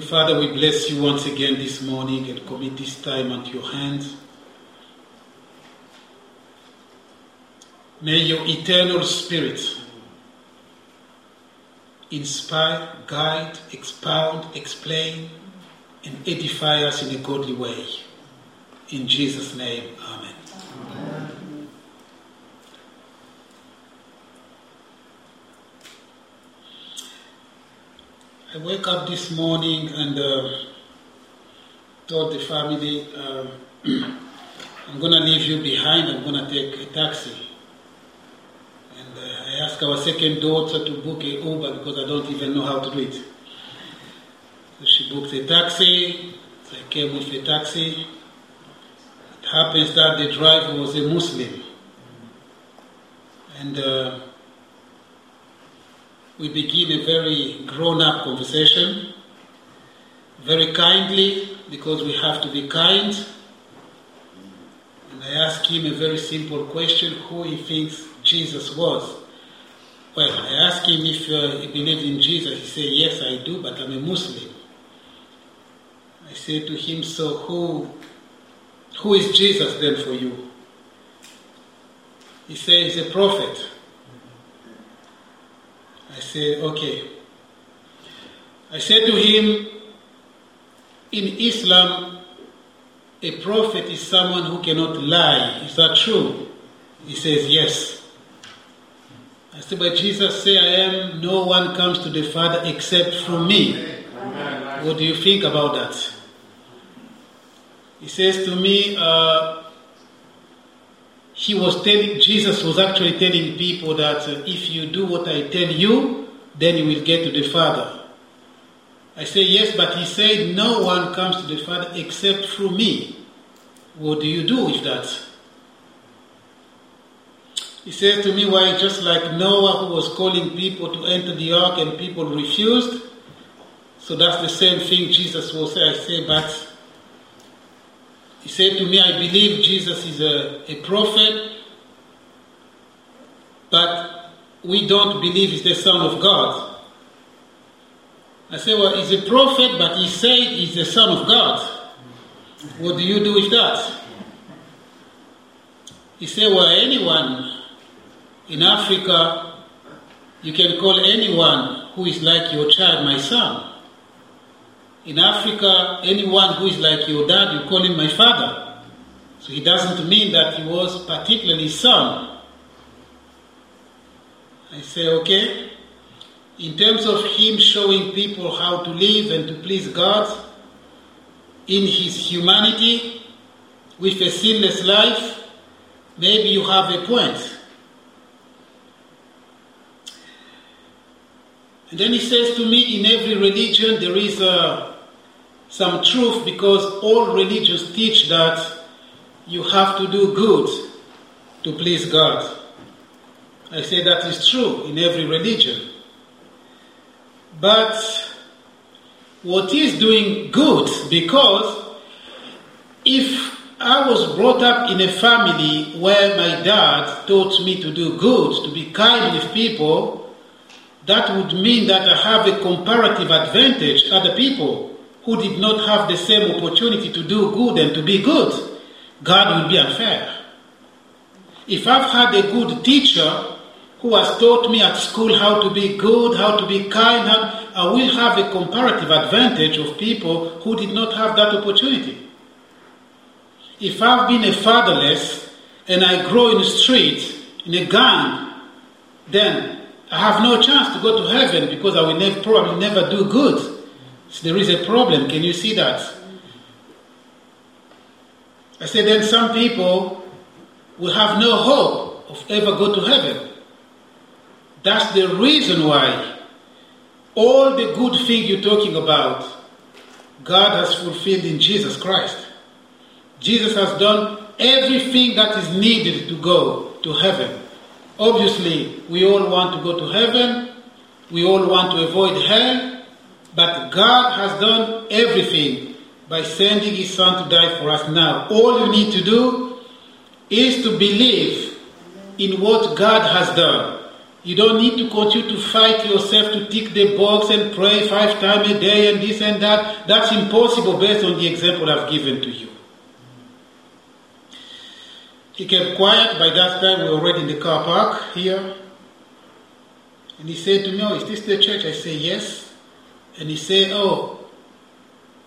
Father, we bless you once again this morning and commit this time unto your hands. May your eternal spirit inspire, guide, expound, explain, and edify us in a godly way. In Jesus' name. Amen. I wake up this morning and uh, told the family, uh, I'm going to leave you behind, I'm going to take a taxi. And uh, I asked our second daughter to book a Uber because I don't even know how to do it. So she booked a taxi, so I came with a taxi. It happens that the driver was a Muslim. And uh, we begin a very grown up conversation, very kindly, because we have to be kind. And I ask him a very simple question who he thinks Jesus was. Well, I asked him if uh, he believed in Jesus. He said, Yes, I do, but I'm a Muslim. I said to him, So who, who is Jesus then for you? He said, He's a prophet. I said, okay. I said to him, in Islam, a prophet is someone who cannot lie. Is that true? He says, yes. I said, but Jesus said, I am, no one comes to the Father except through me. Amen. What do you think about that? He says to me, uh, he was telling, Jesus was actually telling people that uh, if you do what I tell you, then you will get to the Father. I say, yes, but he said, no one comes to the Father except through me. What do you do with that? He says to me, why, just like Noah who was calling people to enter the ark and people refused, so that's the same thing Jesus will say. I say, but he said to me, I believe Jesus is a, a prophet, but we don't believe he's the Son of God. I said, Well, he's a prophet, but he said he's the Son of God. What do you do with that? He said, Well, anyone in Africa, you can call anyone who is like your child my son. In Africa, anyone who is like your dad, you call him my father. So he doesn't mean that he was particularly son. I say, okay. In terms of him showing people how to live and to please God in his humanity with a sinless life, maybe you have a point. And then he says to me, in every religion there is a some truth because all religions teach that you have to do good to please God. I say that is true in every religion. But what is doing good because if I was brought up in a family where my dad taught me to do good, to be kind with people, that would mean that I have a comparative advantage other people who did not have the same opportunity to do good and to be good, God will be unfair. If I've had a good teacher who has taught me at school how to be good, how to be kind, how, I will have a comparative advantage of people who did not have that opportunity. If I've been a fatherless and I grow in the street, in a gang, then I have no chance to go to heaven because I will probably never do good. So there is a problem. Can you see that? I said, then some people will have no hope of ever go to heaven. That's the reason why all the good things you're talking about, God has fulfilled in Jesus Christ. Jesus has done everything that is needed to go to heaven. Obviously, we all want to go to heaven. We all want to avoid hell. But God has done everything by sending His Son to die for us now. All you need to do is to believe in what God has done. You don't need to continue to fight yourself to tick the box and pray five times a day and this and that. That's impossible based on the example I've given to you. He kept quiet. By that time, we were already in the car park here. And he said to me, Oh, is this the church? I say, Yes. And he said, Oh,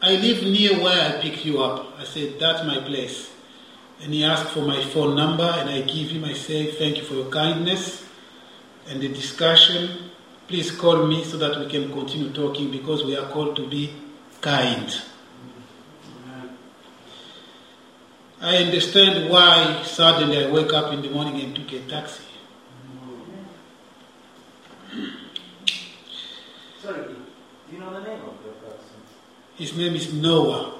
I live near where I picked you up. I said, That's my place. And he asked for my phone number, and I give him. I say, Thank you for your kindness and the discussion. Please call me so that we can continue talking because we are called to be kind. I understand why suddenly I wake up in the morning and took a taxi. Sorry, you know the name of the person? His name is Noah.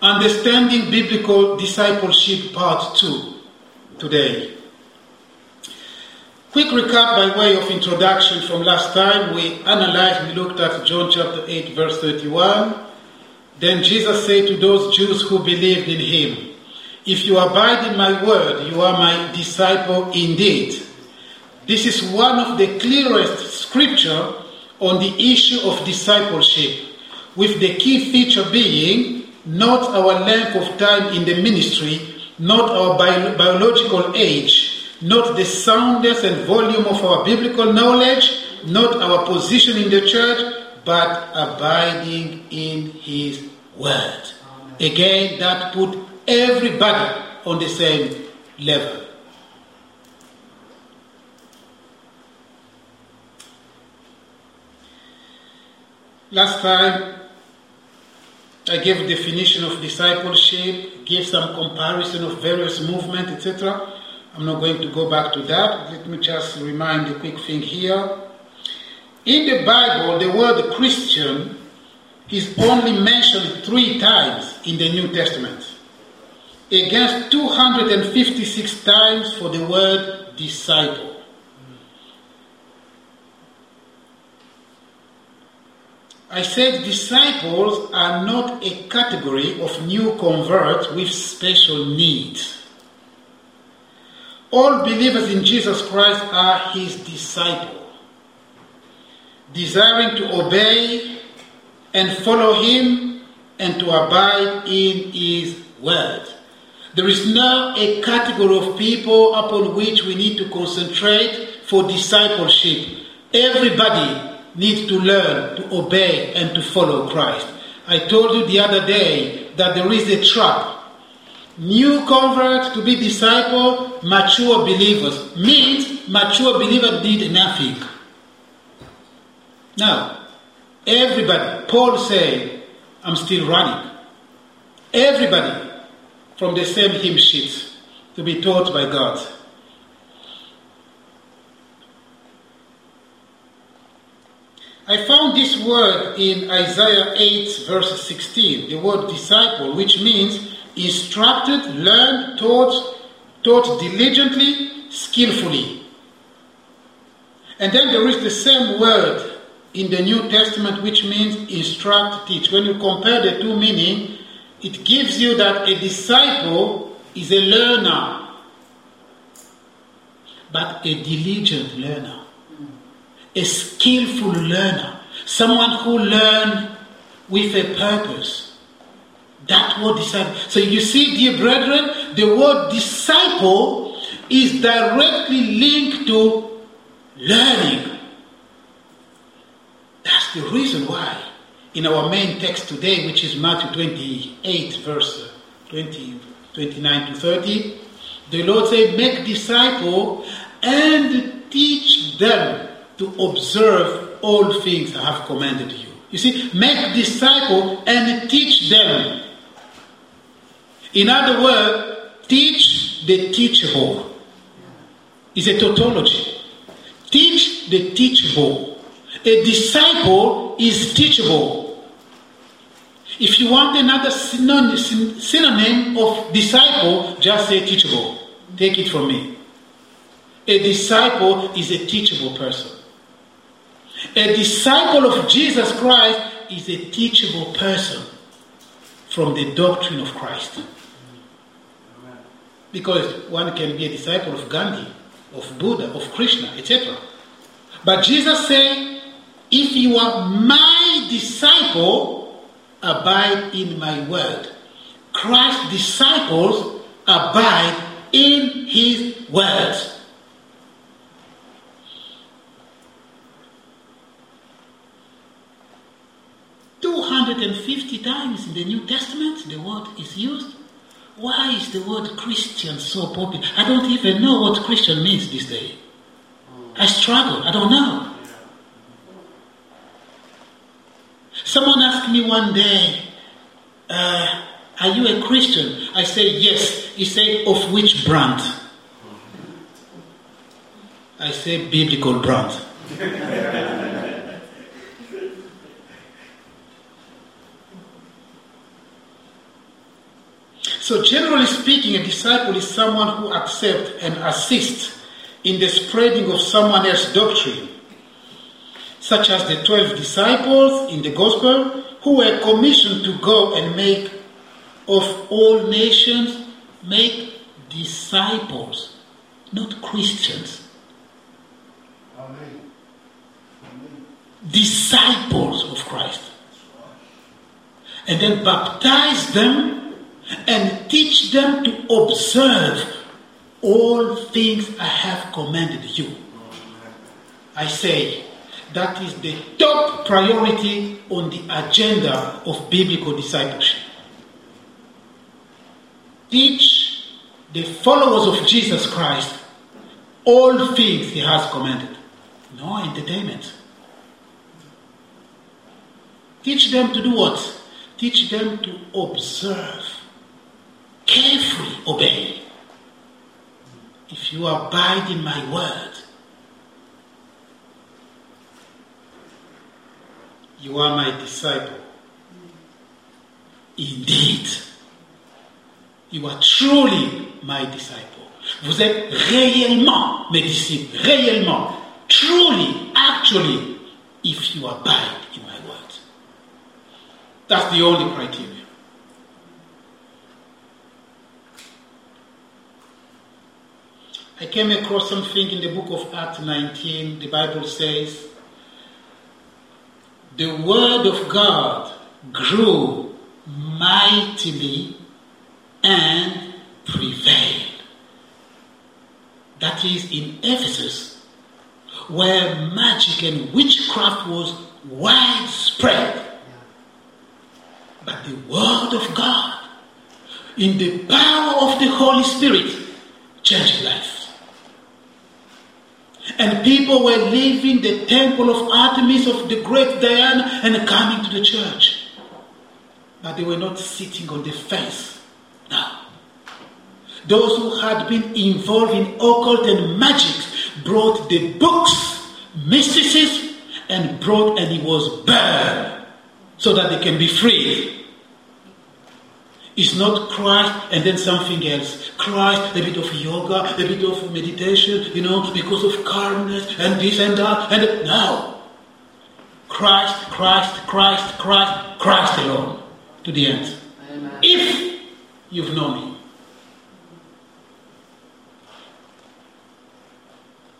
Understanding Biblical Discipleship Part 2 today. Quick recap by way of introduction from last time. We analyzed, we looked at John chapter 8, verse 31. Then Jesus said to those Jews who believed in him, If you abide in my word, you are my disciple indeed. This is one of the clearest scripture on the issue of discipleship, with the key feature being not our length of time in the ministry, not our bio- biological age, not the soundness and volume of our biblical knowledge, not our position in the church, but abiding in His Word. Again, that put everybody on the same level. Last time, I gave definition of discipleship, gave some comparison of various movements, etc. I'm not going to go back to that. Let me just remind a quick thing here. In the Bible, the word Christian is only mentioned three times in the New Testament, against 256 times for the word disciple. I said disciples are not a category of new converts with special needs. All believers in Jesus Christ are his disciples desiring to obey and follow him and to abide in his word. There is now a category of people upon which we need to concentrate for discipleship. Everybody needs to learn to obey and to follow Christ. I told you the other day that there is a trap. New converts to be disciple, mature believers means mature believer did nothing. Now, everybody, Paul said, I'm still running. Everybody from the same hymn sheet to be taught by God. I found this word in Isaiah 8, verse 16, the word disciple, which means instructed, learned, taught, taught diligently, skillfully. And then there is the same word in the New Testament, which means instruct, teach. When you compare the two meanings, it gives you that a disciple is a learner, but a diligent learner, a skillful learner, someone who learn with a purpose. That word disciple. So you see, dear brethren, the word disciple is directly linked to learning. That's the reason why in our main text today, which is Matthew 28, verse 20, 29 to 30, the Lord said, Make disciple and teach them to observe all things I have commanded you. You see, make disciple and teach them. In other words, teach the teachable. Is a tautology. Teach the teachable. A disciple is teachable. If you want another synonym of disciple, just say teachable. Take it from me. A disciple is a teachable person. A disciple of Jesus Christ is a teachable person from the doctrine of Christ. Because one can be a disciple of Gandhi, of Buddha, of Krishna, etc. But Jesus said, If you are my disciple, abide in my word. Christ's disciples abide in his word. 50 times in the New Testament the word is used. Why is the word Christian so popular? I don't even know what Christian means these days. I struggle. I don't know. Someone asked me one day, uh, Are you a Christian? I said, Yes. He said, Of which brand? I said, Biblical brand. So, generally speaking, a disciple is someone who accepts and assists in the spreading of someone else's doctrine, such as the 12 disciples in the gospel who were commissioned to go and make of all nations, make disciples, not Christians. Amen. Disciples of Christ. And then baptize them and teach them to observe all things I have commanded you. I say that is the top priority on the agenda of biblical discipleship. Teach the followers of Jesus Christ all things he has commanded. No entertainment. Teach them to do what? Teach them to observe, carefully obey. If you abide in my word, you are my disciple. Indeed, you are truly my disciple. Vous êtes réellement mes disciples, réellement, truly, actually, if you abide in my word. That's the only criteria. I came across something in the book of Acts 19. The Bible says, The word of God grew mightily and prevailed. That is in Ephesus, where magic and witchcraft was widespread. But the word of God, in the power of the Holy Spirit, changed lives. And people were leaving the temple of Artemis of the great Diana and coming to the church. But they were not sitting on the fence. No. Those who had been involved in occult and magic brought the books, mysticism, and brought, and it was burned so that they can be free. It's not Christ and then something else. Christ, a bit of yoga, a bit of meditation, you know, because of calmness and this and that. And now, Christ, Christ, Christ, Christ, Christ alone to the end. Amen. If you've known Him.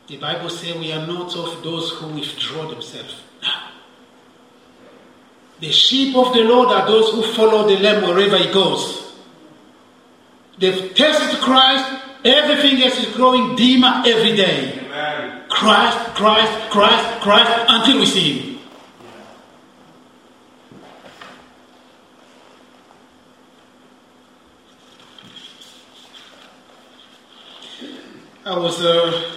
The Bible says we are not of those who withdraw themselves. The sheep of the Lord are those who follow the Lamb wherever he goes. They've tested Christ, everything else is growing dimmer every day. Amen. Christ, Christ, Christ, Christ, until we see him. I was uh,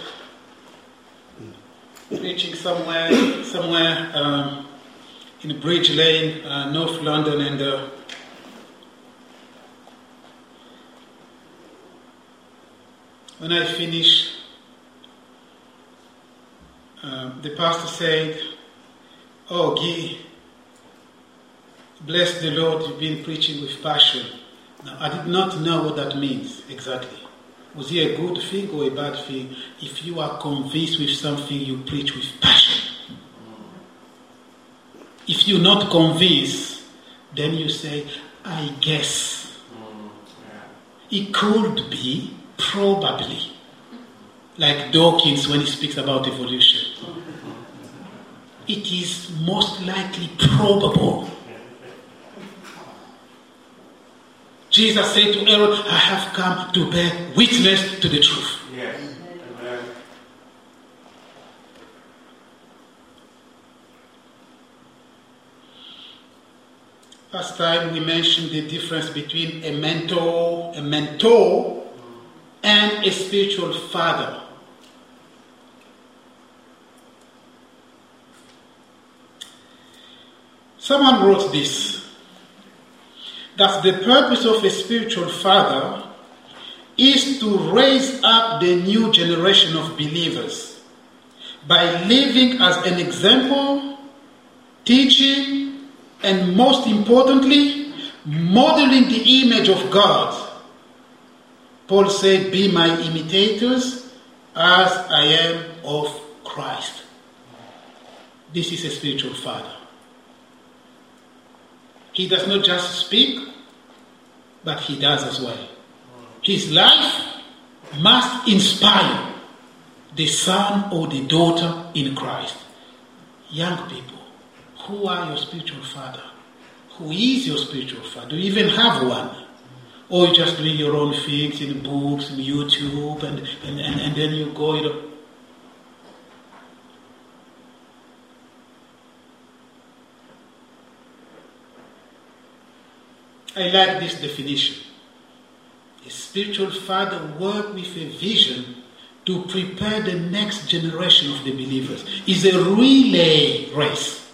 preaching somewhere, somewhere um, in Bridge Lane, uh, North London, and uh, when I finished, uh, the pastor said, "Oh, Guy, bless the Lord, you've been preaching with passion." Now, I did not know what that means exactly. Was it a good thing or a bad thing? If you are convinced with something, you preach with passion. If you're not convinced, then you say, I guess. It could be, probably. like Dawkins when he speaks about evolution. It is most likely probable. Jesus said to Aaron, I have come to bear witness to the truth. Yes. Amen. Last time we mentioned the difference between a mentor, a mentor, and a spiritual father. Someone wrote this that the purpose of a spiritual father is to raise up the new generation of believers by living as an example, teaching, and most importantly, modeling the image of God. Paul said, Be my imitators as I am of Christ. This is a spiritual father. He does not just speak, but he does as well. His life must inspire the son or the daughter in Christ. Young people, who are your spiritual father? Who is your spiritual father? Do you even have one? Or you just doing your own things in books, in YouTube, and, and, and, and then you go, you know. I like this definition. A spiritual father work with a vision to prepare the next generation of the believers. Is a relay race.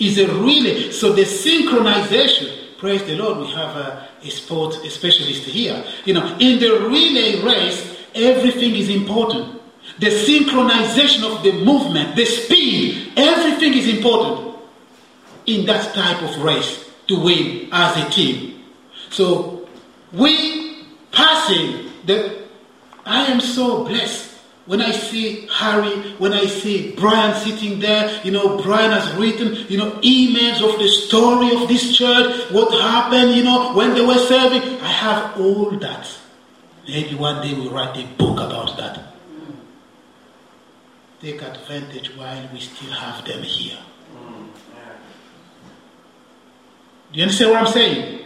Is a relay. So the synchronization, praise the Lord, we have a, a sport specialist here. You know, in the relay race, everything is important. The synchronization of the movement, the speed, everything is important in that type of race to win as a team. So we passing the I am so blessed when I see Harry, when I see Brian sitting there, you know, Brian has written, you know, emails of the story of this church, what happened, you know, when they were serving. I have all that. Maybe one day we'll write a book about that. Take advantage while we still have them here. Mm. Do you understand what I'm saying?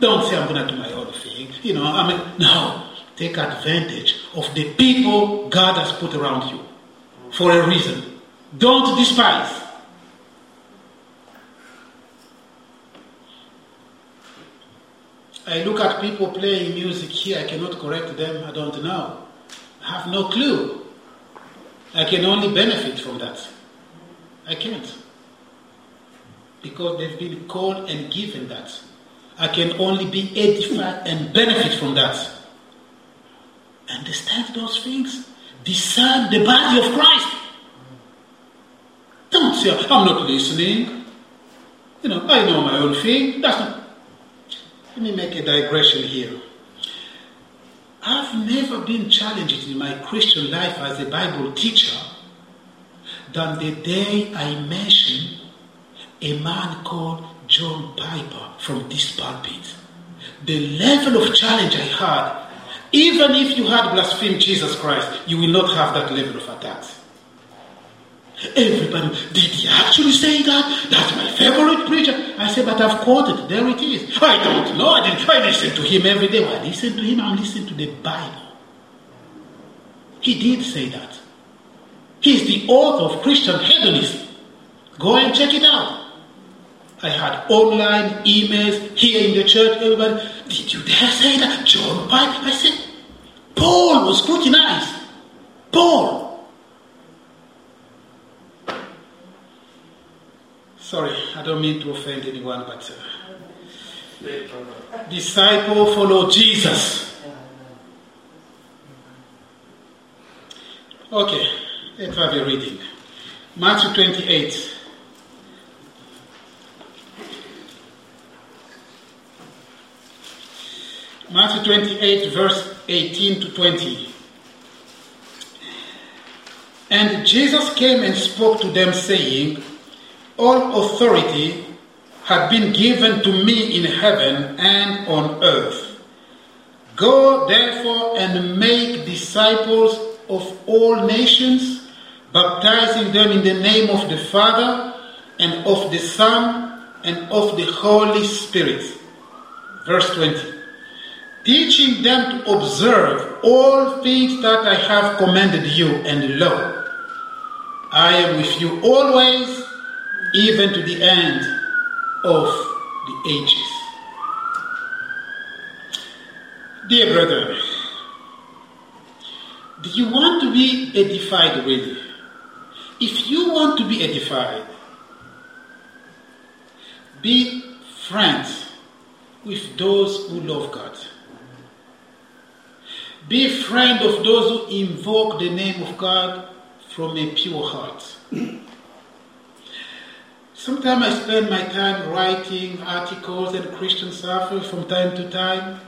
Don't say I'm going to do my own thing. You know, I mean, no. Take advantage of the people God has put around you for a reason. Don't despise. I look at people playing music here, I cannot correct them, I don't know. I have no clue. I can only benefit from that. I can't. Because they've been called and given that. I can only be edified and benefit from that. Understand those things. Discern the body of Christ. Don't say, I'm not listening. You know, I know my own thing. That's not. Let me make a digression here. I've never been challenged in my Christian life as a Bible teacher than the day I mentioned a man called John Piper from this pulpit. The level of challenge I had, even if you had blasphemed Jesus Christ, you will not have that level of attacks. Everybody, did he actually say that? That's my favorite preacher. I said, but I've quoted. There it is. I don't know. I didn't. I listen to him every day. When I listen to him, I'm listening to the Bible. He did say that. He's the author of Christian Hedonism. Go and check it out. I had online emails here in the church. Everybody, did you dare say that? John? I said, Paul was scrutinized. Paul. Sorry, I don't mean to offend anyone, but uh, disciple follow Jesus. Okay, let's have a reading. Matthew 28. Matthew 28, verse 18 to 20. And Jesus came and spoke to them, saying, All authority had been given to me in heaven and on earth. Go therefore and make disciples of all nations, baptizing them in the name of the Father and of the Son and of the Holy Spirit. Verse 20. Teaching them to observe all things that I have commanded you, and lo, I am with you always, even to the end of the ages. Dear brother, do you want to be edified really? If you want to be edified, be friends with those who love God. Be friend of those who invoke the name of God from a pure heart. Sometimes I spend my time writing articles and Christian stuff from time to time.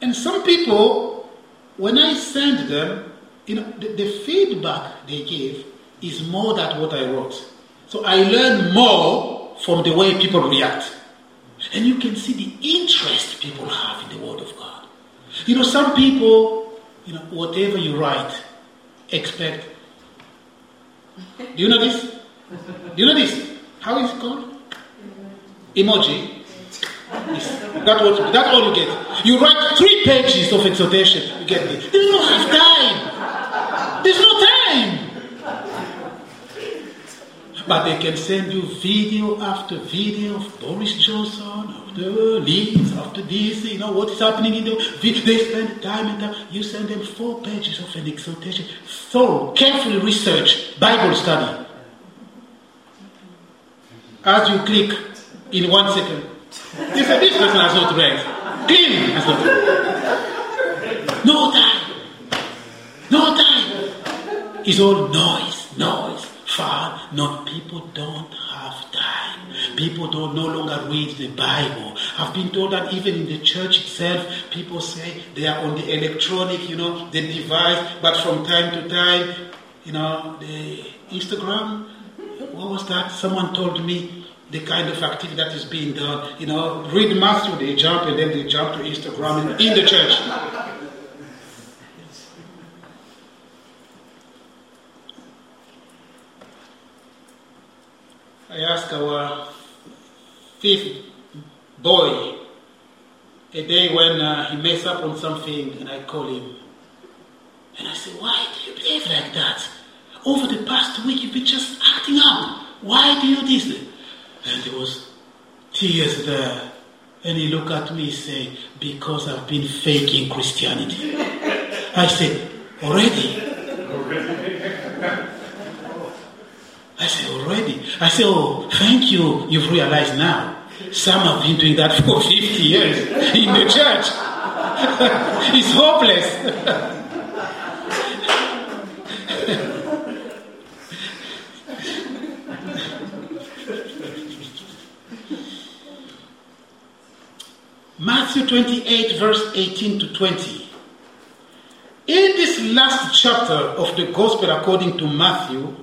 And some people, when I send them, you know, the, the feedback they give is more than what I wrote. So I learn more from the way people react. And you can see the interest people have in the Word of God. You know, some people, you know, whatever you write, expect. Do you know this? Do you know this? How is it called? Emoji. Yes. That that's all you get. You write three pages of exhortation, you get it. There's no time. There's no time. But they can send you video after video of Boris Johnson, the leads, after this, you know, what is happening in the They spend time and time. You send them four pages of an exhortation, thorough, carefully research, Bible study. As you click in one second, you say, this person has not read. Clean has not read. No time. No time. It's all noise, noise, fun. No, people don't have time. People don't no longer read the Bible. I've been told that even in the church itself, people say they are on the electronic, you know, the device, but from time to time, you know, the Instagram, what was that? Someone told me the kind of activity that is being done. You know, read Matthew, they jump and then they jump to Instagram in the church. I asked our fifth boy a day when uh, he messed up on something, and I call him. And I say, Why do you behave like that? Over the past week, you've been just acting up. Why do you do this? And there was tears there. And he looked at me and said, Because I've been faking Christianity. I said, Already? I said, Already? I said, Oh, thank you. You've realized now. Some have been doing that for 50 years in the church. it's hopeless. Matthew 28, verse 18 to 20. In this last chapter of the Gospel according to Matthew,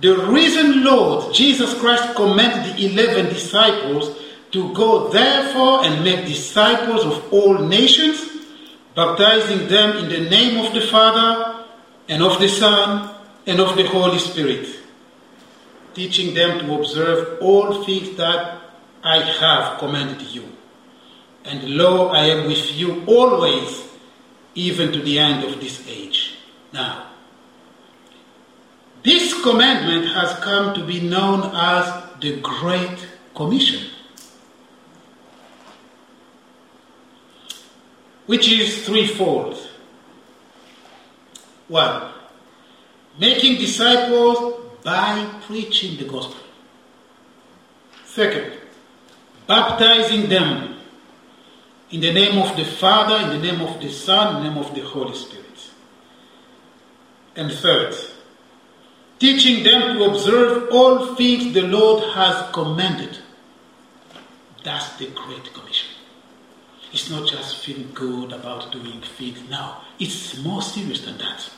the risen Lord Jesus Christ commanded the eleven disciples to go therefore and make disciples of all nations, baptizing them in the name of the Father and of the Son and of the Holy Spirit, teaching them to observe all things that I have commanded you. And lo, I am with you always, even to the end of this age. Now, this commandment has come to be known as the Great Commission, which is threefold. One, making disciples by preaching the gospel. Second, baptizing them in the name of the Father, in the name of the Son, in the name of the Holy Spirit. And third, teaching them to observe all things the Lord has commanded. That's the Great Commission. It's not just feeling good about doing things now. It's more serious than that.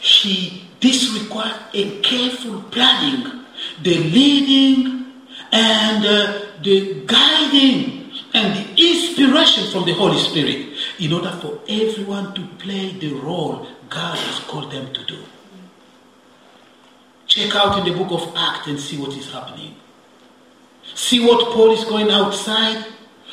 He, this requires a careful planning, the leading and uh, the guiding and the inspiration from the Holy Spirit in order for everyone to play the role God has called them to do. Check out in the book of Acts and see what is happening. See what Paul is going outside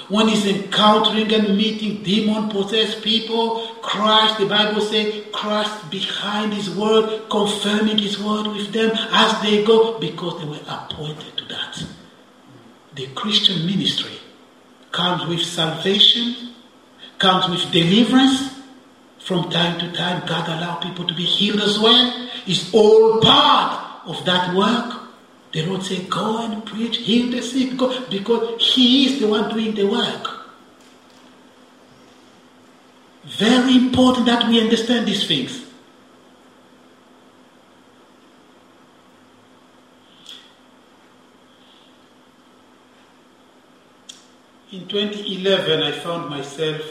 when he's encountering and meeting demon possessed people. Christ, the Bible says, Christ behind his word, confirming his word with them as they go because they were appointed to that. The Christian ministry comes with salvation, comes with deliverance. From time to time, God allows people to be healed as well. It's all part of that work. The Lord said, Go and preach, heal the sick, go, because He is the one doing the work. Very important that we understand these things. In 2011, I found myself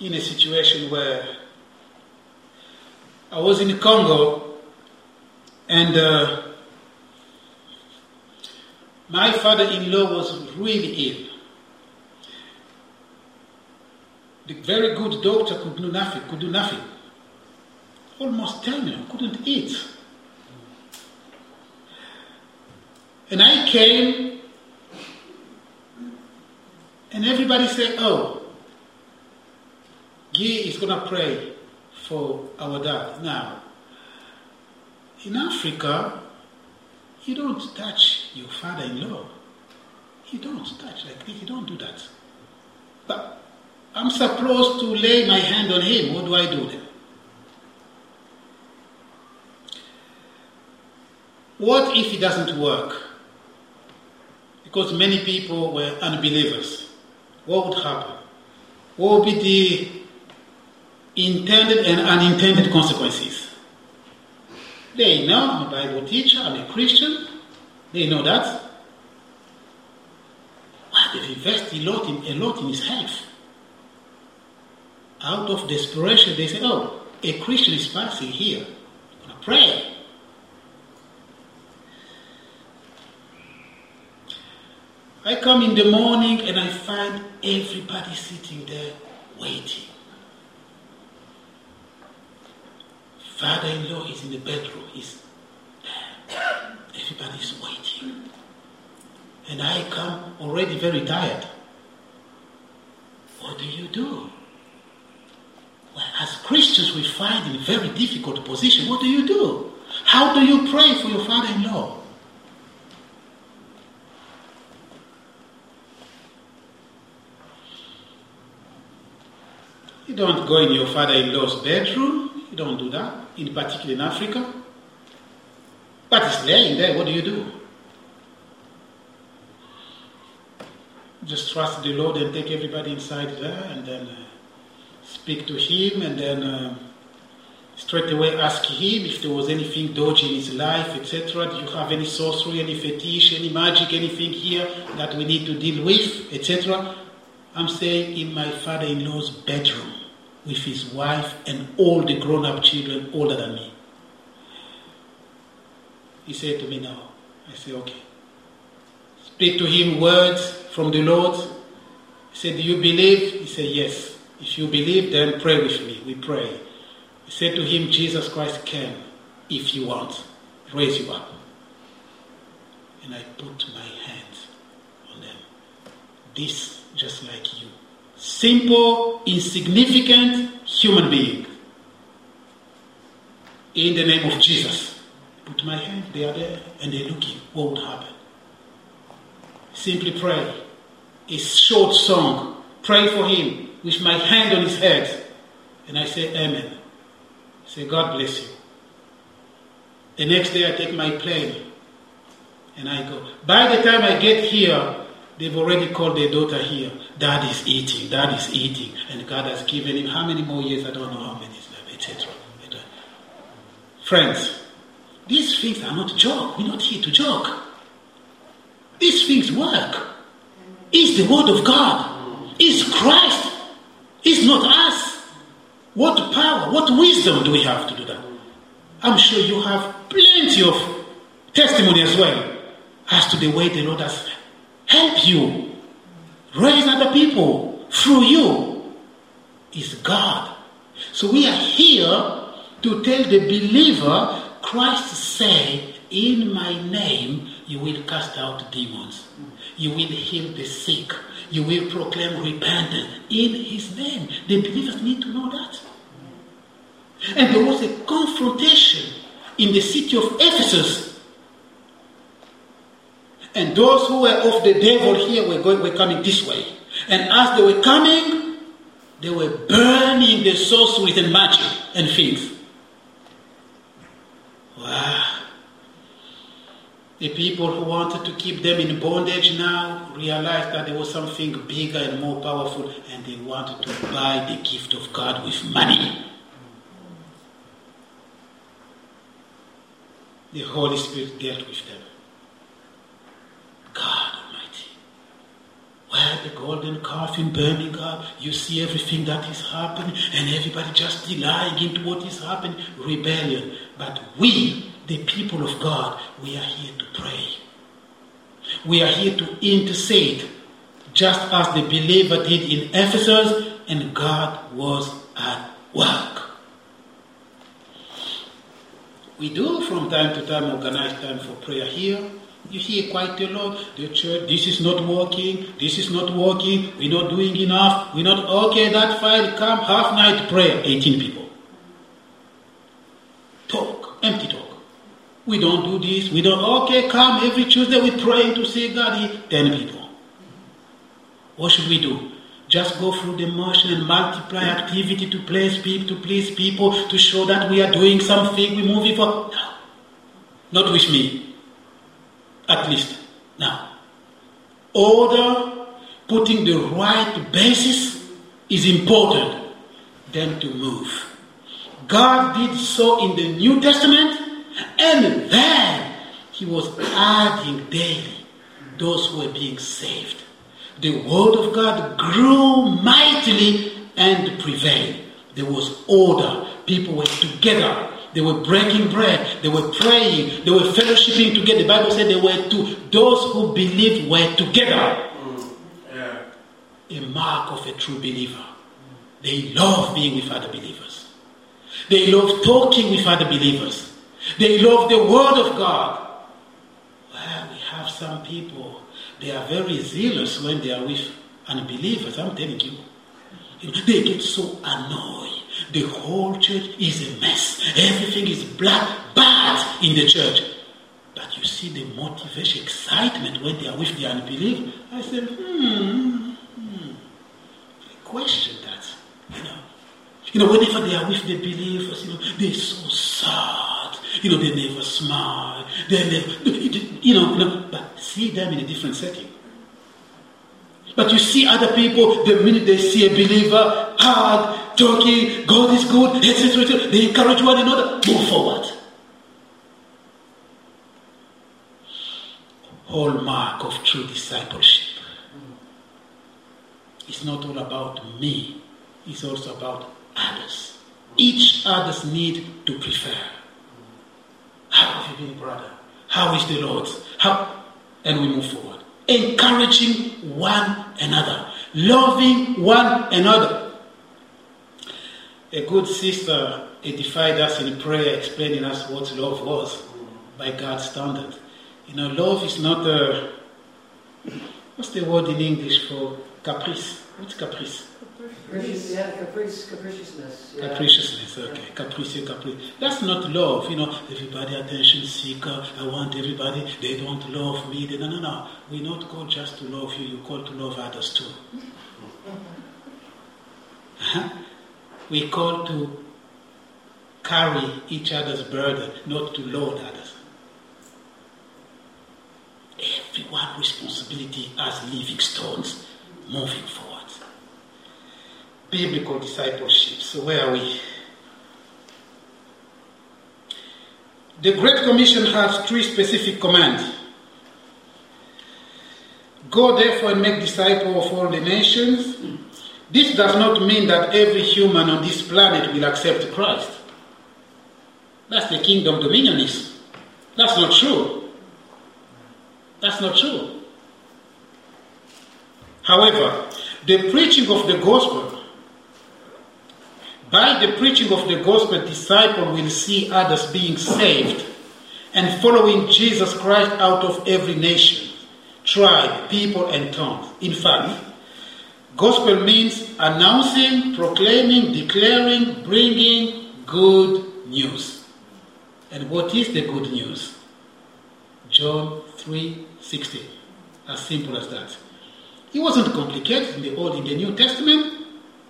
in a situation where I was in Congo and uh, my father in law was really ill. The very good doctor could do nothing, could do nothing. Almost terminal, couldn't eat. And I came, and everybody said, Oh, Guy is going to pray for our dad. Now, in Africa, you don't touch your father in law. You don't touch like this, you don't do that. But I'm supposed to lay my hand on him. What do I do then? What if it doesn't work? Because many people were unbelievers. What would happen? What would be the intended and unintended consequences? They know I'm a Bible teacher, I'm a Christian. They know that. But they've invested a lot in, a lot in his health. Out of desperation, they say, Oh, a Christian is passing here. I'm going to pray. I come in the morning and I find everybody sitting there waiting. Father in law is in the bedroom. He's there. Everybody's waiting. And I come already very tired. What do you do? Well, as Christians, we find in a very difficult position. What do you do? How do you pray for your father in law? You don't go in your father in law's bedroom. Don't do that, in particular in Africa. But it's laying there. What do you do? Just trust the Lord and take everybody inside there and then uh, speak to Him and then uh, straight away ask Him if there was anything dodgy in His life, etc. Do you have any sorcery, any fetish, any magic, anything here that we need to deal with, etc.? I'm staying in my father in law's bedroom with his wife and all the grown up children older than me. He said to me, now, I said, Okay. Speak to him words from the Lord. He said, Do you believe? He said, Yes. If you believe, then pray with me. We pray. He said to him, Jesus Christ can, if you want, raise you up. And I put my hands on them. This just like you. Simple, insignificant human being. In the name of Jesus. Put my hand, they are there, and they're looking. What would happen? Simply pray. A short song. Pray for him with my hand on his head. And I say, Amen. I say, God bless you. The next day I take my plane and I go. By the time I get here, they've already called their daughter here. Dad is eating, dad is eating. And God has given him how many more years? I don't know how many, etc. Uh, friends, these things are not joke. We're not here to joke. These things work. It's the word of God. It's Christ. It's not us. What power, what wisdom do we have to do that? I'm sure you have plenty of testimony as well as to the way the Lord has helped you raise other people through you is God. So we are here to tell the believer, Christ said, In my name you will cast out demons. You will heal the sick. You will proclaim repentance in his name. The believers need to know that. And there was a confrontation in the city of Ephesus. And those who were of the devil here were, going, were coming this way. And as they were coming, they were burning the sorceries and magic and things. Wow. The people who wanted to keep them in bondage now realized that there was something bigger and more powerful, and they wanted to buy the gift of God with money. The Holy Spirit dealt with them. God Almighty. Where the golden coffin burning up, you see everything that is happening, and everybody just denying into what is happening. Rebellion. But we, the people of God, we are here to pray. We are here to intercede, just as the believer did in Ephesus, and God was at work. We do from time to time organize time for prayer here. You hear quite a lot. The church, this is not working, this is not working, we're not doing enough, we're not, okay, that fine, come, half night prayer, 18 people. Talk, empty talk. We don't do this, we don't, okay, come every Tuesday, we pray to see God 10 people. What should we do? Just go through the motion and multiply activity to please people, to please people, to show that we are doing something, we're moving for. No. Not with me. At least. Now. Order, putting the right basis is important than to move. God did so in the New Testament, and then He was adding daily those who were being saved the word of God grew mightily and prevailed. There was order. People were together. They were breaking bread. They were praying. They were fellowshipping together. The Bible said they were two. Those who believed were together. Yeah. A mark of a true believer. They love being with other believers. They love talking with other believers. They love the Word of God. Well, we have some people they are very zealous when they are with unbelievers, I'm telling you. They get so annoyed. The whole church is a mess. Everything is black, bad in the church. But you see the motivation, excitement when they are with the unbeliever. I said, hmm, hmm. I question that. You know. You know, whenever they are with the believers, you know, they're so sad. You know, they never smile. They never, you know, you know, but see them in a different setting. But you see other people, the minute they see a believer, hug, talking, God is good, etc., they encourage one another, move forward. Hallmark of true discipleship. It's not all about me, it's also about others. Each other's need to prefer. How have you been, brother? How is the Lord? How? And we move forward. Encouraging one another, loving one another. A good sister edified us in prayer, explaining us what love was by God's standard. You know, love is not a. What's the word in English for caprice? What's caprice? Capricious, yeah, caprice, capriciousness. Yeah. Capriciousness, okay. Caprice, caprice. That's not love, you know. Everybody attention seeker. I want everybody. They don't love me. They, no, no, no. We're not called just to love you. You're called to love others too. Huh? We're called to carry each other's burden, not to load others. Everyone responsibility as living stones moving forward biblical discipleship. So, where are we? The Great Commission has three specific commands. Go therefore and make disciples of all the nations. This does not mean that every human on this planet will accept Christ. That's the kingdom dominionism. That's not true. That's not true. However, the preaching of the gospel, by the preaching of the gospel, disciple will see others being saved and following Jesus Christ out of every nation, tribe, people, and tongue. In fact, gospel means announcing, proclaiming, declaring, bringing good news. And what is the good news? John 3:16. As simple as that. It wasn't complicated in the Old, in the New Testament.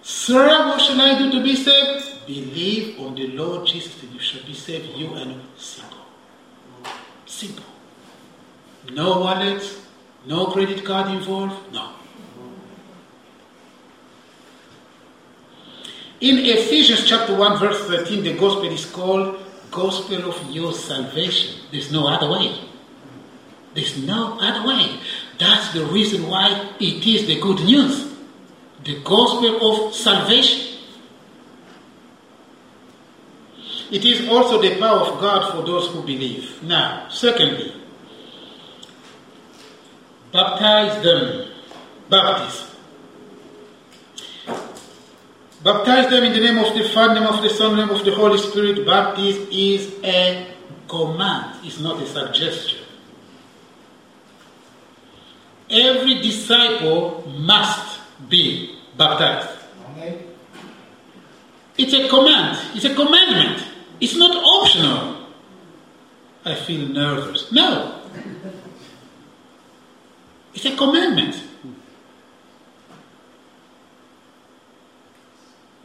Sir, what shall I do to be saved? Believe on the Lord Jesus and you shall be saved, you and simple. Simple. No wallet, no credit card involved, no. In Ephesians chapter 1, verse 13, the gospel is called gospel of your salvation. There's no other way. There's no other way. That's the reason why it is the good news. The gospel of salvation. It is also the power of God for those who believe. Now, secondly, baptize them. Baptize. Baptize them in the name of the Father, name of the Son, name of the Holy Spirit. Baptism is a command, it's not a suggestion. Every disciple must be baptized. Amen. It's a command, it's a commandment. It's not optional. I feel nervous. No. It's a commandment.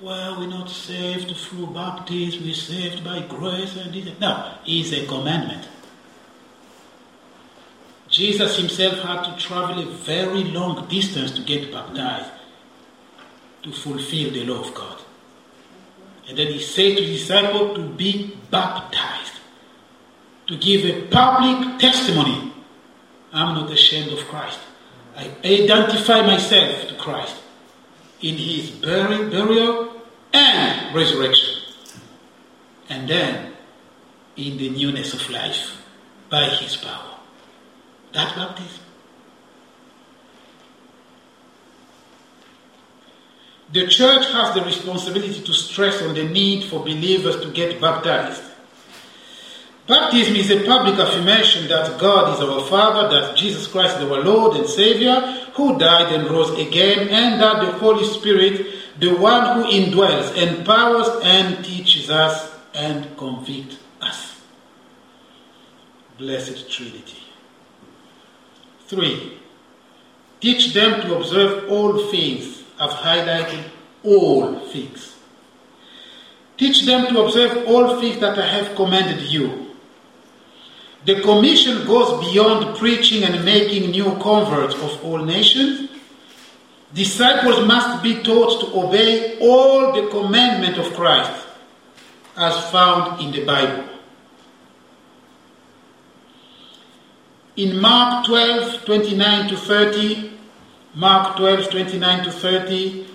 Well, we're not saved through baptism, we're saved by grace and this. No, it's a commandment. Jesus himself had to travel a very long distance to get baptized to fulfill the law of God. And then he said to his disciples to be baptized, to give a public testimony. I'm not ashamed of Christ. I identify myself to Christ in his burial and resurrection. And then in the newness of life by his power. That baptism. The church has the responsibility to stress on the need for believers to get baptized. Baptism is a public affirmation that God is our Father, that Jesus Christ is our Lord and Savior, who died and rose again, and that the Holy Spirit, the one who indwells, empowers, and teaches us and convicts us. Blessed Trinity. 3. Teach them to observe all things. I've highlighted all things. Teach them to observe all things that I have commanded you. The commission goes beyond preaching and making new converts of all nations. Disciples must be taught to obey all the commandment of Christ as found in the Bible. In Mark 12, 29 to 30, Mark 12, 29 to 30,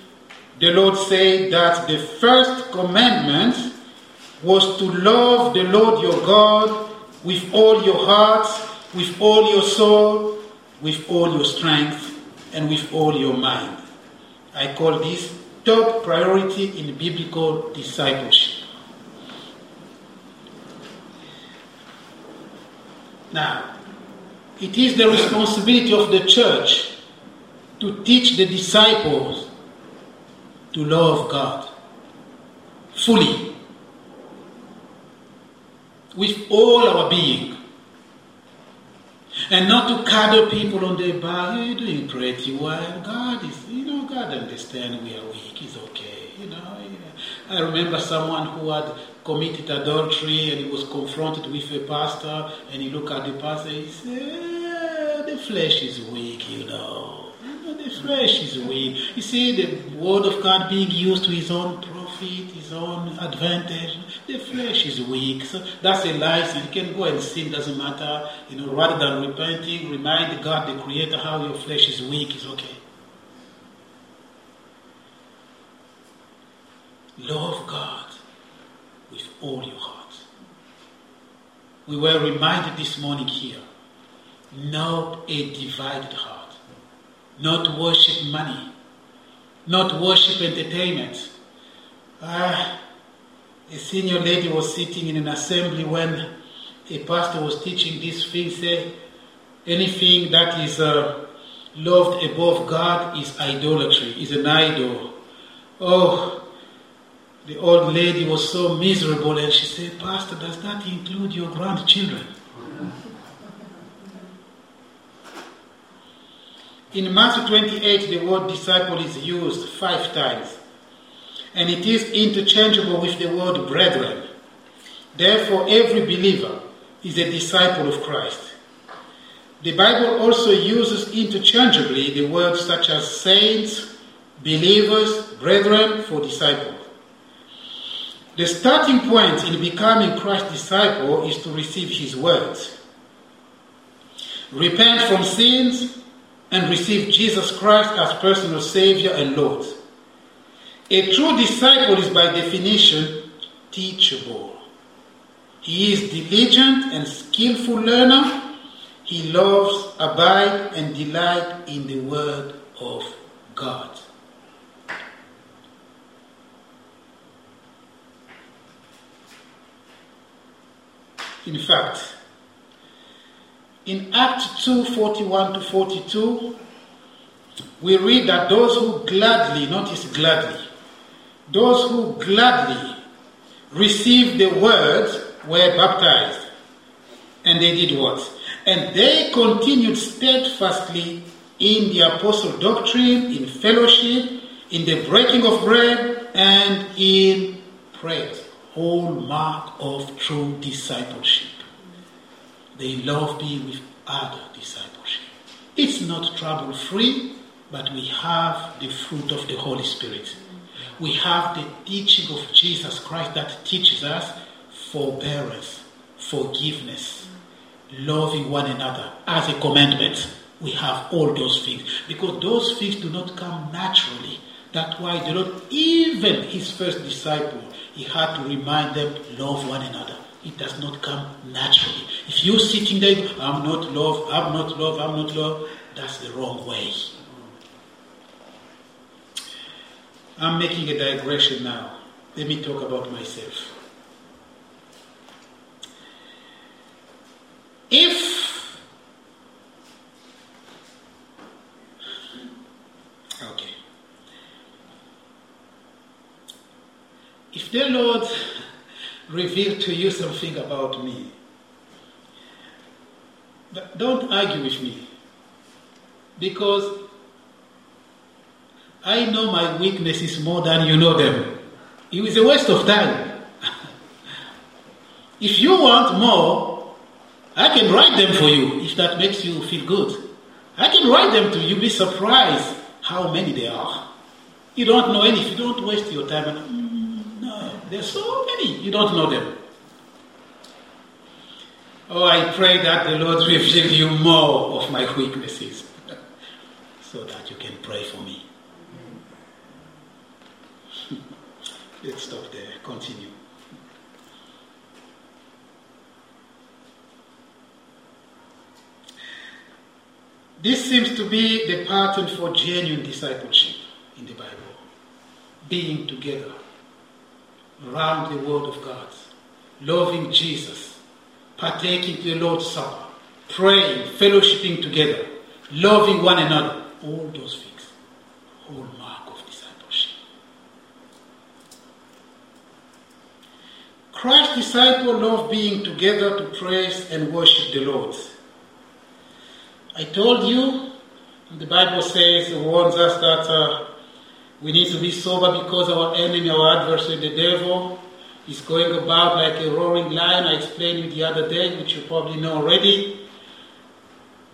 the Lord said that the first commandment was to love the Lord your God with all your heart, with all your soul, with all your strength, and with all your mind. I call this top priority in biblical discipleship. Now, it is the responsibility of the church to teach the disciples to love God fully with all our being and not to cuddle people on their back. You're doing pretty well. God is, you know, God understands we are weak. It's okay, you know. I remember someone who had committed adultery and he was confronted with a pastor and he looked at the pastor and he said, ah, the flesh is weak, you know. The flesh is weak. You see, the word of God being used to his own profit, his own advantage. The flesh is weak. So that's a license. You can go and sin, doesn't matter. You know, rather than repenting, remind God, the Creator, how your flesh is weak. is okay. Love God with all your heart. We were reminded this morning here not a divided heart. Not worship money, not worship entertainment. Ah, a senior lady was sitting in an assembly when a pastor was teaching this thing, say, anything that is uh, loved above God is idolatry, is an idol. Oh, the old lady was so miserable and she said, Pastor, does that include your grandchildren? In Matthew 28, the word disciple is used five times, and it is interchangeable with the word brethren. Therefore, every believer is a disciple of Christ. The Bible also uses interchangeably the words such as saints, believers, brethren for disciples. The starting point in becoming Christ's disciple is to receive his words. Repent from sins and receive Jesus Christ as personal Savior and Lord. A true disciple is by definition teachable. He is diligent and skillful learner. He loves, abide, and delight in the Word of God. In fact, in Acts 2 41 to 42, we read that those who gladly, notice gladly, those who gladly received the word were baptized. And they did what? And they continued steadfastly in the apostle doctrine, in fellowship, in the breaking of bread, and in prayer. Hallmark of true discipleship. They love being with other discipleship. It's not trouble free, but we have the fruit of the Holy Spirit. We have the teaching of Jesus Christ that teaches us forbearance, forgiveness, loving one another as a commandment. We have all those things because those things do not come naturally. That's why the Lord, even his first disciple, he had to remind them, love one another. It does not come naturally. If you're sitting there, I'm not love, I'm not love, I'm not love, that's the wrong way. I'm making a digression now. Let me talk about myself. If okay, if the Lord revealed to you something about me, don't argue with me because I know my weaknesses more than you know them. It is a waste of time. if you want more, I can write them for you if that makes you feel good. I can write them to you. Be surprised how many there are. You don't know any. You don't waste your time, mm, no, there's so many. You don't know them. Oh, I pray that the Lord reveal you more of my weaknesses so that you can pray for me. Let's stop there. Continue. This seems to be the pattern for genuine discipleship in the Bible. Being together around the Word of God, loving Jesus, partaking the Lord's Supper, praying, fellowshipping together, loving one another. All those things. Hallmark of discipleship. Christ's disciple love being together to praise and worship the Lord. I told you, the Bible says, warns us that uh, we need to be sober because our enemy, our adversary, the devil, is going about like a roaring lion. I explained you the other day, which you probably know already.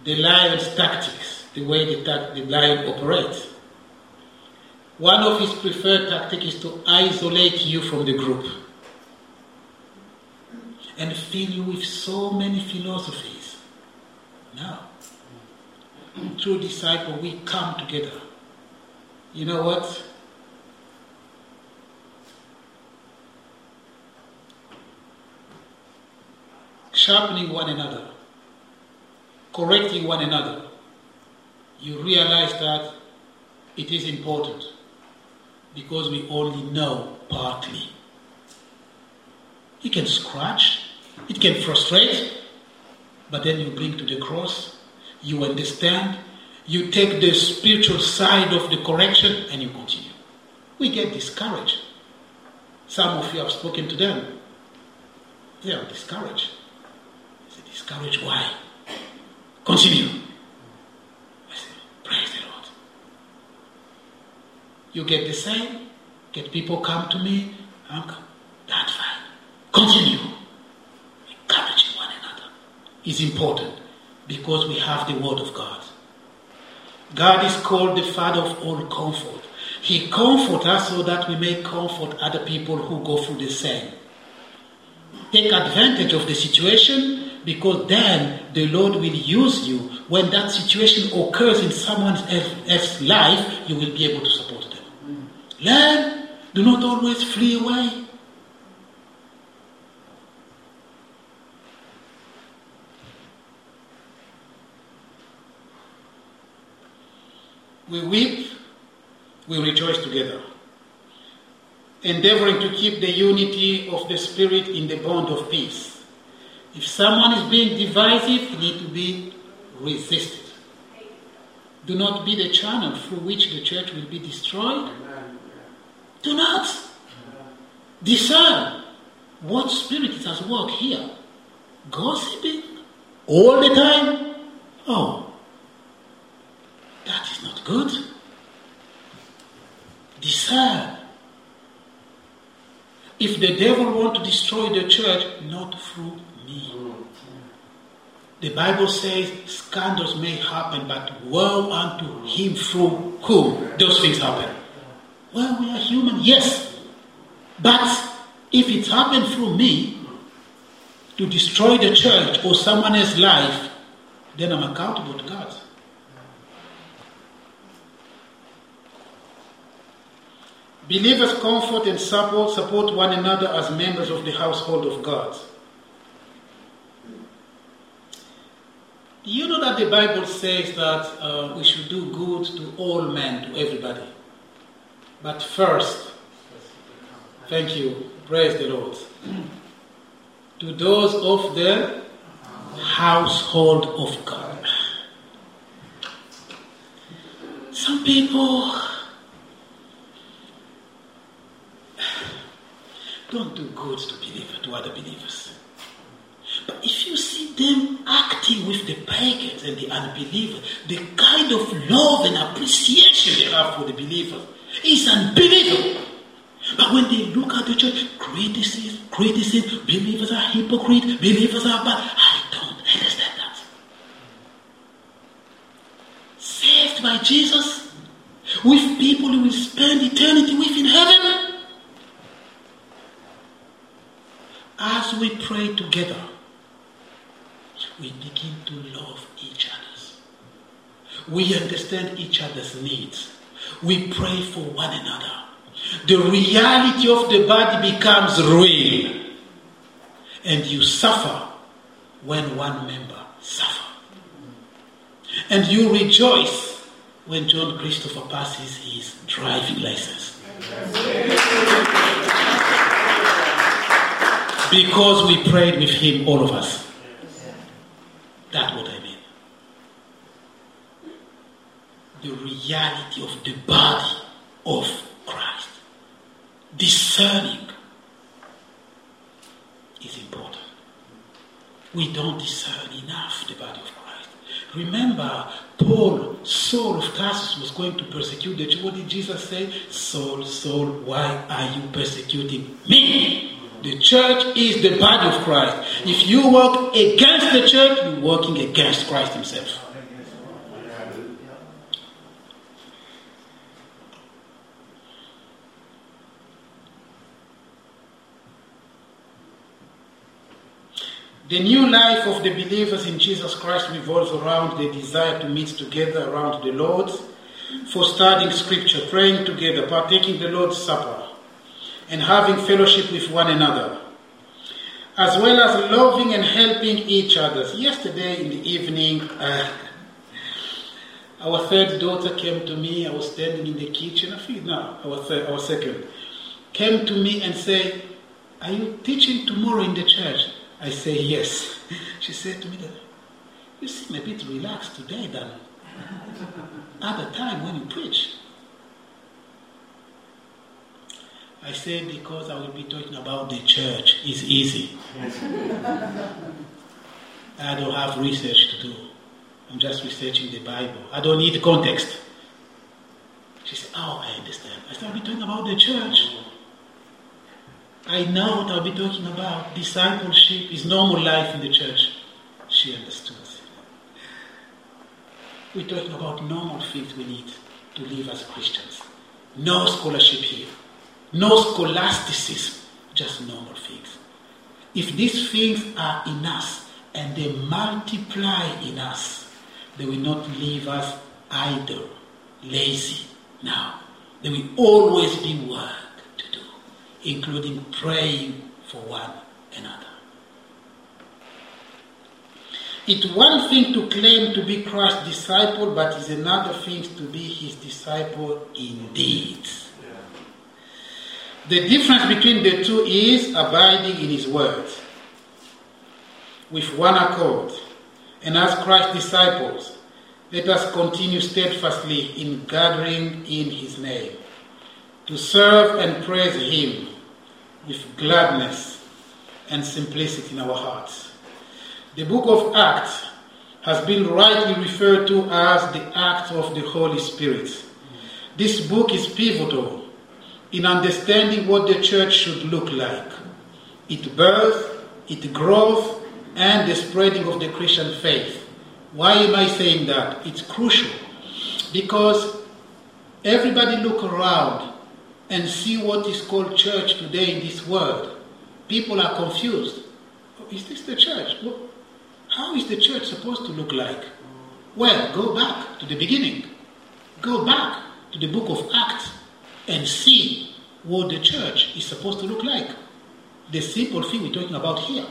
The lion's tactics, the way the, ta- the lion operates. One of his preferred tactics is to isolate you from the group and fill you with so many philosophies. Now, true disciple, we come together. You know what? Sharpening one another, correcting one another, you realize that it is important because we only know partly. It can scratch, it can frustrate, but then you bring to the cross, you understand, you take the spiritual side of the correction, and you continue. We get discouraged. Some of you have spoken to them. They are discouraged. Discouraged why? Continue. I say, praise the Lord. You get the same, get people come to me, I'm. That's fine. Continue. Encouraging one another is important because we have the Word of God. God is called the Father of all comfort. He comforts us so that we may comfort other people who go through the same. Take advantage of the situation because then the Lord will use you. When that situation occurs in someone else's life, you will be able to support them. Mm. Learn. Do not always flee away. We weep, we rejoice together, endeavoring to keep the unity of the Spirit in the bond of peace. If someone is being divisive, he need to be resisted. Do not be the channel through which the church will be destroyed. Do not discern what spirit is at work here. Gossiping all the time. Oh, that is not good. Discern. If the devil want to destroy the church, not through. The Bible says scandals may happen, but woe unto him through whom those things happen. Well, we are human, yes. But if it happened through me to destroy the church or someone else's life, then I'm accountable to God. Believers comfort and support, support one another as members of the household of God. You know that the Bible says that uh, we should do good to all men, to everybody. But first, thank you, praise the Lord, to those of the household of God. Some people don't do good to believers, to other believers. But if you see them acting with the pagans and the unbelievers, the kind of love and appreciation they have for the believers is unbelievable. But when they look at the church, criticism, criticism, believers are hypocrite, believers are bad. I don't understand that. Saved by Jesus, with people who will spend eternity with in heaven. As we pray together, we begin to love each other. We understand each other's needs. We pray for one another. The reality of the body becomes real. And you suffer when one member suffers. And you rejoice when John Christopher passes his driving license. Because we prayed with him, all of us. That's what I mean. The reality of the body of Christ. Discerning is important. We don't discern enough the body of Christ. Remember, Paul, Saul of Tarsus, was going to persecute the church. What did Jesus say? Saul, Saul, why are you persecuting me? The church is the body of Christ. If you work against the church, you're working against Christ Himself. The new life of the believers in Jesus Christ revolves around the desire to meet together around the Lord for studying Scripture, praying together, partaking the Lord's Supper, and having fellowship with one another, as well as loving and helping each other. Yesterday in the evening, uh, Our third daughter came to me. I was standing in the kitchen. I think no, our our second came to me and said, "Are you teaching tomorrow in the church?" I say yes. She said to me that you seem a bit relaxed today than other time when you preach. I said because I will be talking about the church. It's easy. I don't have research to do. I'm just researching the Bible. I don't need context. She said, Oh, I understand. I said, I'll be talking about the church. I know what I'll be talking about. Discipleship is normal life in the church. She understood. We're talking about normal things we need to live as Christians. No scholarship here. No scholasticism. Just normal things. If these things are in us and they multiply in us, they will not leave us idle, lazy. Now, there will always be work to do, including praying for one another. It's one thing to claim to be Christ's disciple, but it's another thing to be his disciple indeed. The difference between the two is abiding in his word with one accord. And as Christ's disciples, let us continue steadfastly in gathering in his name, to serve and praise him with gladness and simplicity in our hearts. The book of Acts has been rightly referred to as the Acts of the Holy Spirit. This book is pivotal in understanding what the church should look like its birth, its growth, and the spreading of the Christian faith. Why am I saying that? It's crucial because everybody look around and see what is called church today in this world. People are confused. Oh, is this the church? How is the church supposed to look like? Well, go back to the beginning. Go back to the book of Acts and see what the church is supposed to look like. The simple thing we're talking about here.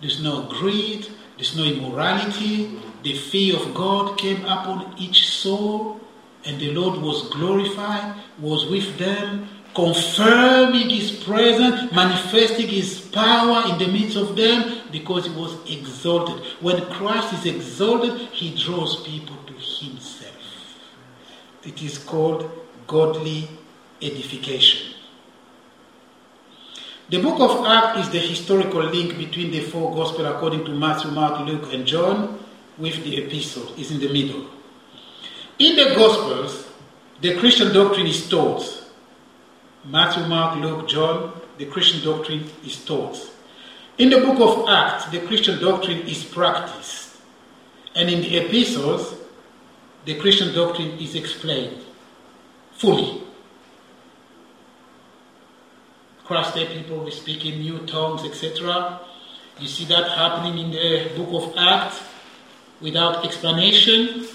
There's no greed, there's no immorality. The fear of God came upon each soul, and the Lord was glorified, was with them, confirming his presence, manifesting his power in the midst of them because he was exalted. When Christ is exalted, he draws people to himself. It is called godly edification. The book of Acts is the historical link between the four Gospels according to Matthew, Mark, Luke, and John with the epistles. is in the middle. In the Gospels, the Christian doctrine is taught. Matthew, Mark, Luke, John, the Christian doctrine is taught. In the book of Acts, the Christian doctrine is practiced. And in the epistles, the Christian doctrine is explained fully. Christ Day people will speak in new tongues, etc. You see that happening in the book of Acts without explanation.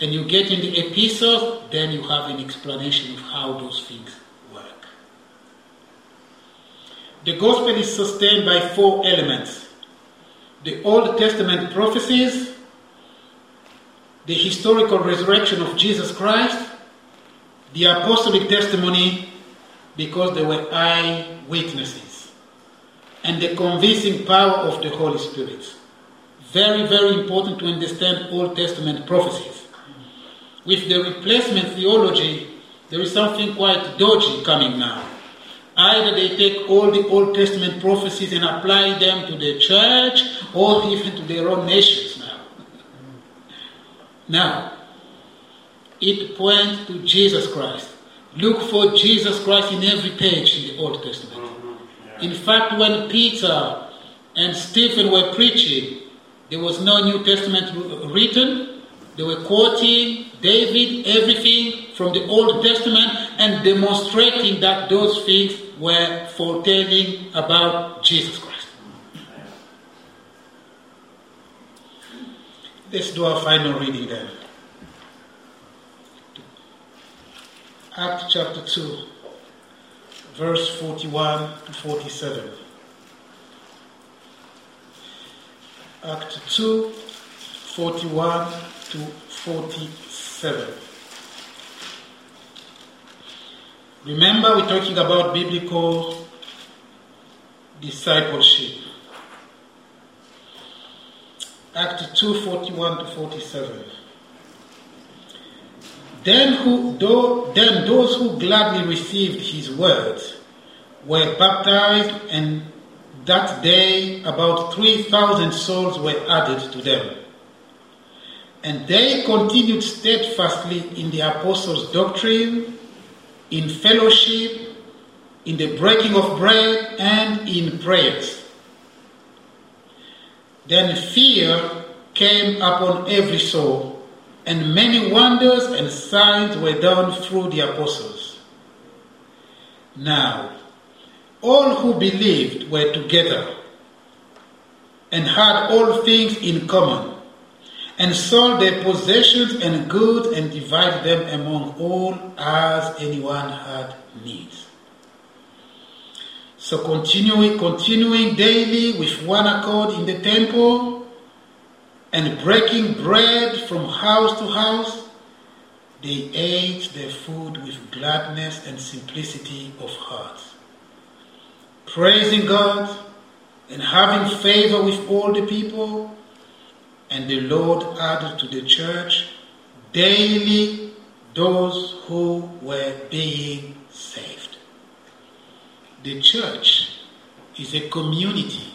And you get in the epistles, then you have an explanation of how those things work. The gospel is sustained by four elements the Old Testament prophecies, the historical resurrection of Jesus Christ, the apostolic testimony, because they were eyewitnesses, and the convincing power of the Holy Spirit. Very, very important to understand Old Testament prophecies. With the replacement theology, there is something quite dodgy coming now. Either they take all the Old Testament prophecies and apply them to the church or even to their own nations now. Now, it points to Jesus Christ. Look for Jesus Christ in every page in the Old Testament. Mm-hmm. In fact, when Peter and Stephen were preaching, there was no New Testament written. They were quoting David, everything from the Old Testament, and demonstrating that those things were foretelling about Jesus Christ. Let's do our final reading then. Acts chapter 2, verse 41 to 47. Act 2, 41 to 47. Remember, we're talking about biblical discipleship. Act 2 41 to 47. Then, who, though, then those who gladly received his words were baptized, and that day about 3,000 souls were added to them. And they continued steadfastly in the apostles' doctrine, in fellowship, in the breaking of bread, and in prayers. Then fear came upon every soul, and many wonders and signs were done through the apostles. Now, all who believed were together and had all things in common, and sold their possessions and goods and divided them among all as anyone had needs. So continuing, continuing daily with one accord in the temple and breaking bread from house to house, they ate their food with gladness and simplicity of heart, praising God and having favor with all the people. And the Lord added to the church daily those who were being saved. The church is a community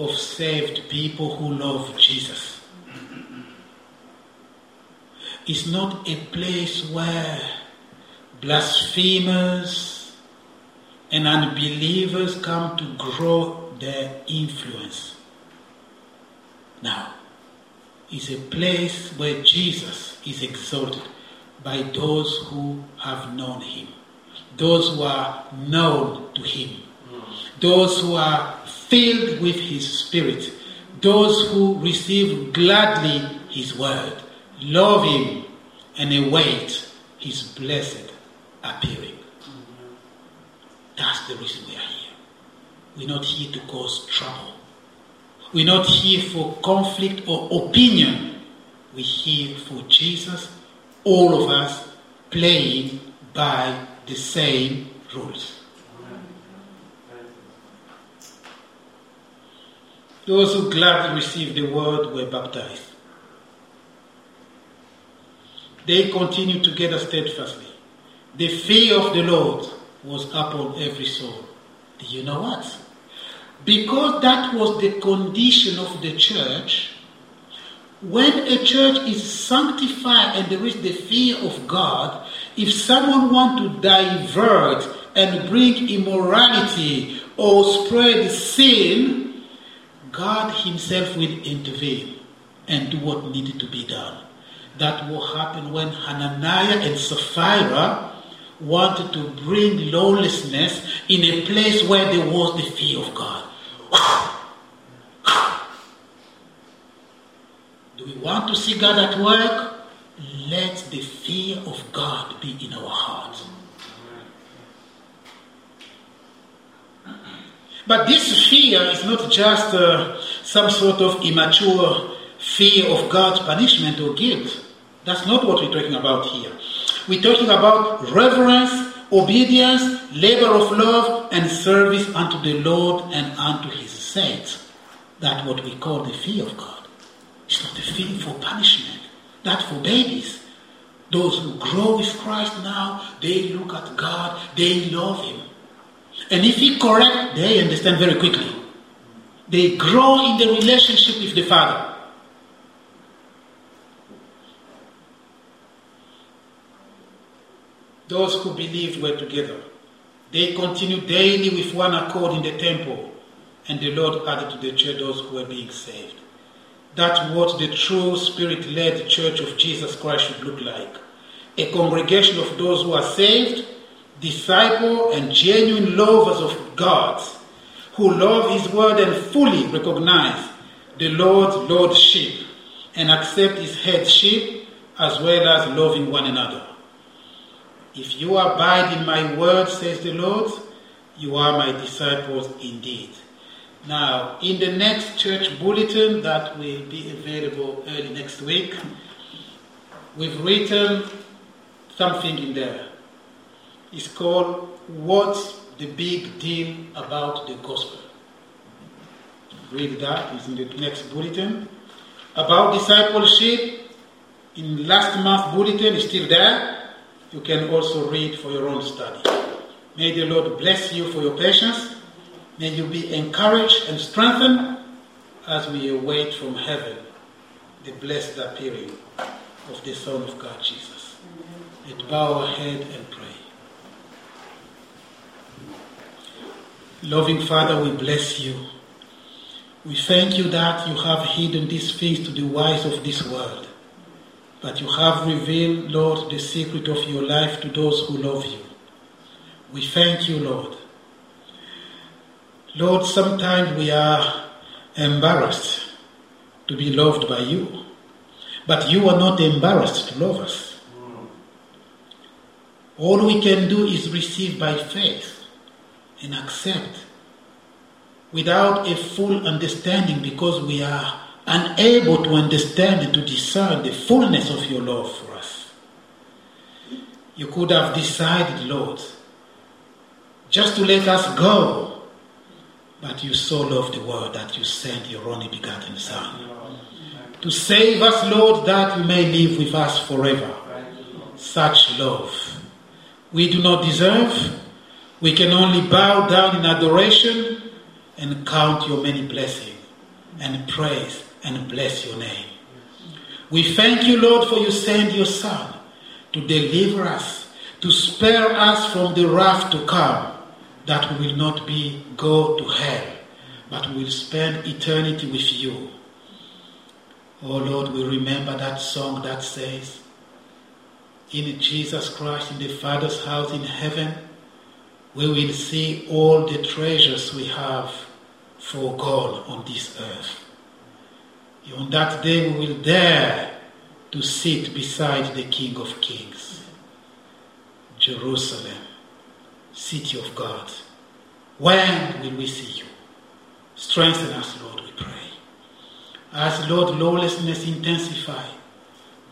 of saved people who love Jesus. It's not a place where blasphemers and unbelievers come to grow their influence. Now, it's a place where Jesus is exalted by those who have known him, those who are known to him, those who are filled with his spirit, those who receive gladly his word, love him, and await his blessed appearing. That's the reason we are here. We're not here to cause trouble. We're not here for conflict or opinion. We're here for Jesus, all of us playing by the same rules. Those who gladly received the word were baptized. They continued together steadfastly. The fear of the Lord was upon every soul. Do you know what? Because that was the condition of the church, when a church is sanctified and there is the fear of God, if someone want to divert and bring immorality or spread sin, God Himself will intervene and do what needed to be done. That will happen when Hananiah and Sapphira wanted to bring lawlessness in a place where there was the fear of God. Do we want to see God at work? Let the fear of God be in our hearts. But this fear is not just uh, some sort of immature fear of God's punishment or guilt. That's not what we're talking about here. We're talking about reverence, obedience, labor of love, and service unto the Lord and unto his saints. That's what we call the fear of God. It's not a fear for punishment. That's for babies. Those who grow with Christ now, they look at God, they love Him. And if He correct, they understand very quickly. They grow in the relationship with the Father. Those who believed were together. They continued daily with one accord in the temple, and the Lord added to the church those who were being saved. That's what the true spirit led church of Jesus Christ should look like a congregation of those who are saved, disciple, and genuine lovers of God, who love His word and fully recognize the Lord's lordship and accept His headship as well as loving one another. If you abide in my word, says the Lord, you are my disciples indeed. Now, in the next church bulletin that will be available early next week, we've written something in there. It's called What's the Big Deal About the Gospel? Read that, it's in the next bulletin. About discipleship, in last month's bulletin, is still there. You can also read for your own study. May the Lord bless you for your patience. May you be encouraged and strengthened as we await from heaven the blessed appearing of the Son of God, Jesus. Let's bow our head and pray. Loving Father, we bless you. We thank you that you have hidden these things to the wise of this world, but you have revealed, Lord, the secret of your life to those who love you. We thank you, Lord. Lord, sometimes we are embarrassed to be loved by you, but you are not embarrassed to love us. All we can do is receive by faith and accept without a full understanding because we are unable to understand and to discern the fullness of your love for us. You could have decided, Lord, just to let us go, but you so loved the world that you sent your only begotten Son to save us, Lord, that you may live with us forever. Such love we do not deserve. We can only bow down in adoration and count your many blessings and praise and bless your name. We thank you, Lord, for you send your Son to deliver us, to spare us from the wrath to come, that we will not be go to hell, but we will spend eternity with you. Oh Lord, we remember that song that says, In Jesus Christ, in the Father's house in heaven, we will see all the treasures we have for God on this earth. On that day, we will dare to sit beside the King of Kings. Jerusalem, city of God. When will we see you? Strengthen us, Lord, we pray. As Lord, lawlessness intensify.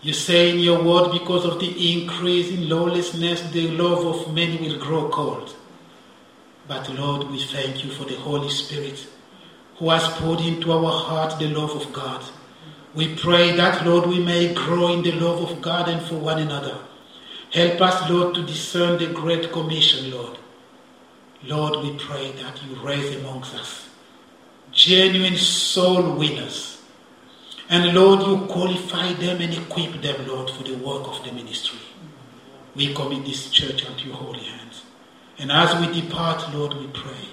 You say in your word, because of the increase in lawlessness, the love of many will grow cold. But Lord, we thank you for the Holy Spirit who has poured into our heart the love of God. We pray that, Lord, we may grow in the love of God and for one another. Help us, Lord, to discern the Great Commission, Lord. Lord, we pray that you raise amongst us genuine soul winners. And Lord, you qualify them and equip them, Lord, for the work of the ministry. We commit this church unto your holy hands. And as we depart, Lord, we pray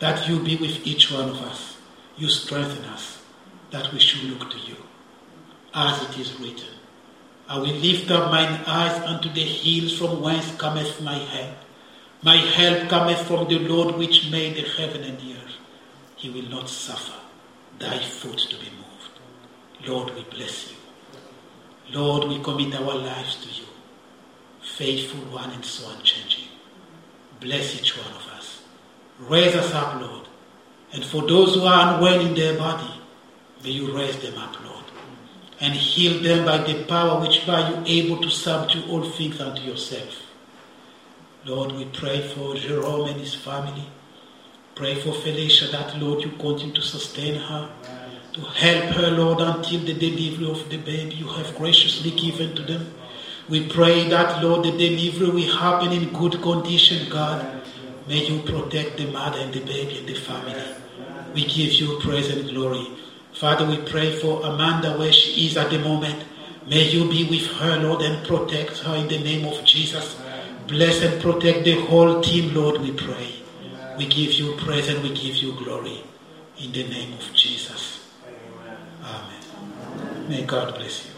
that you be with each one of us. You strengthen us, that we should look to you. As it is written, I will lift up mine eyes unto the hills from whence cometh my help. My help cometh from the Lord which made the heaven and the earth. He will not suffer thy foot to be moved. Lord, we bless you. Lord, we commit our lives to you. Faithful one and so unchanging. Bless each one of us. Raise us up, Lord. And for those who are unwell in their body, may you raise them up, Lord. And heal them by the power which by you able to subdue all things unto yourself. Lord, we pray for Jerome and his family. Pray for Felicia that, Lord, you continue to sustain her, to help her, Lord, until the delivery of the baby you have graciously given to them. We pray that, Lord, the delivery will happen in good condition, God. May you protect the mother and the baby and the family. We give you praise and glory. Father, we pray for Amanda where she is at the moment. May you be with her, Lord, and protect her in the name of Jesus. Bless and protect the whole team, Lord, we pray. We give you praise and we give you glory. In the name of Jesus. Amen. May God bless you.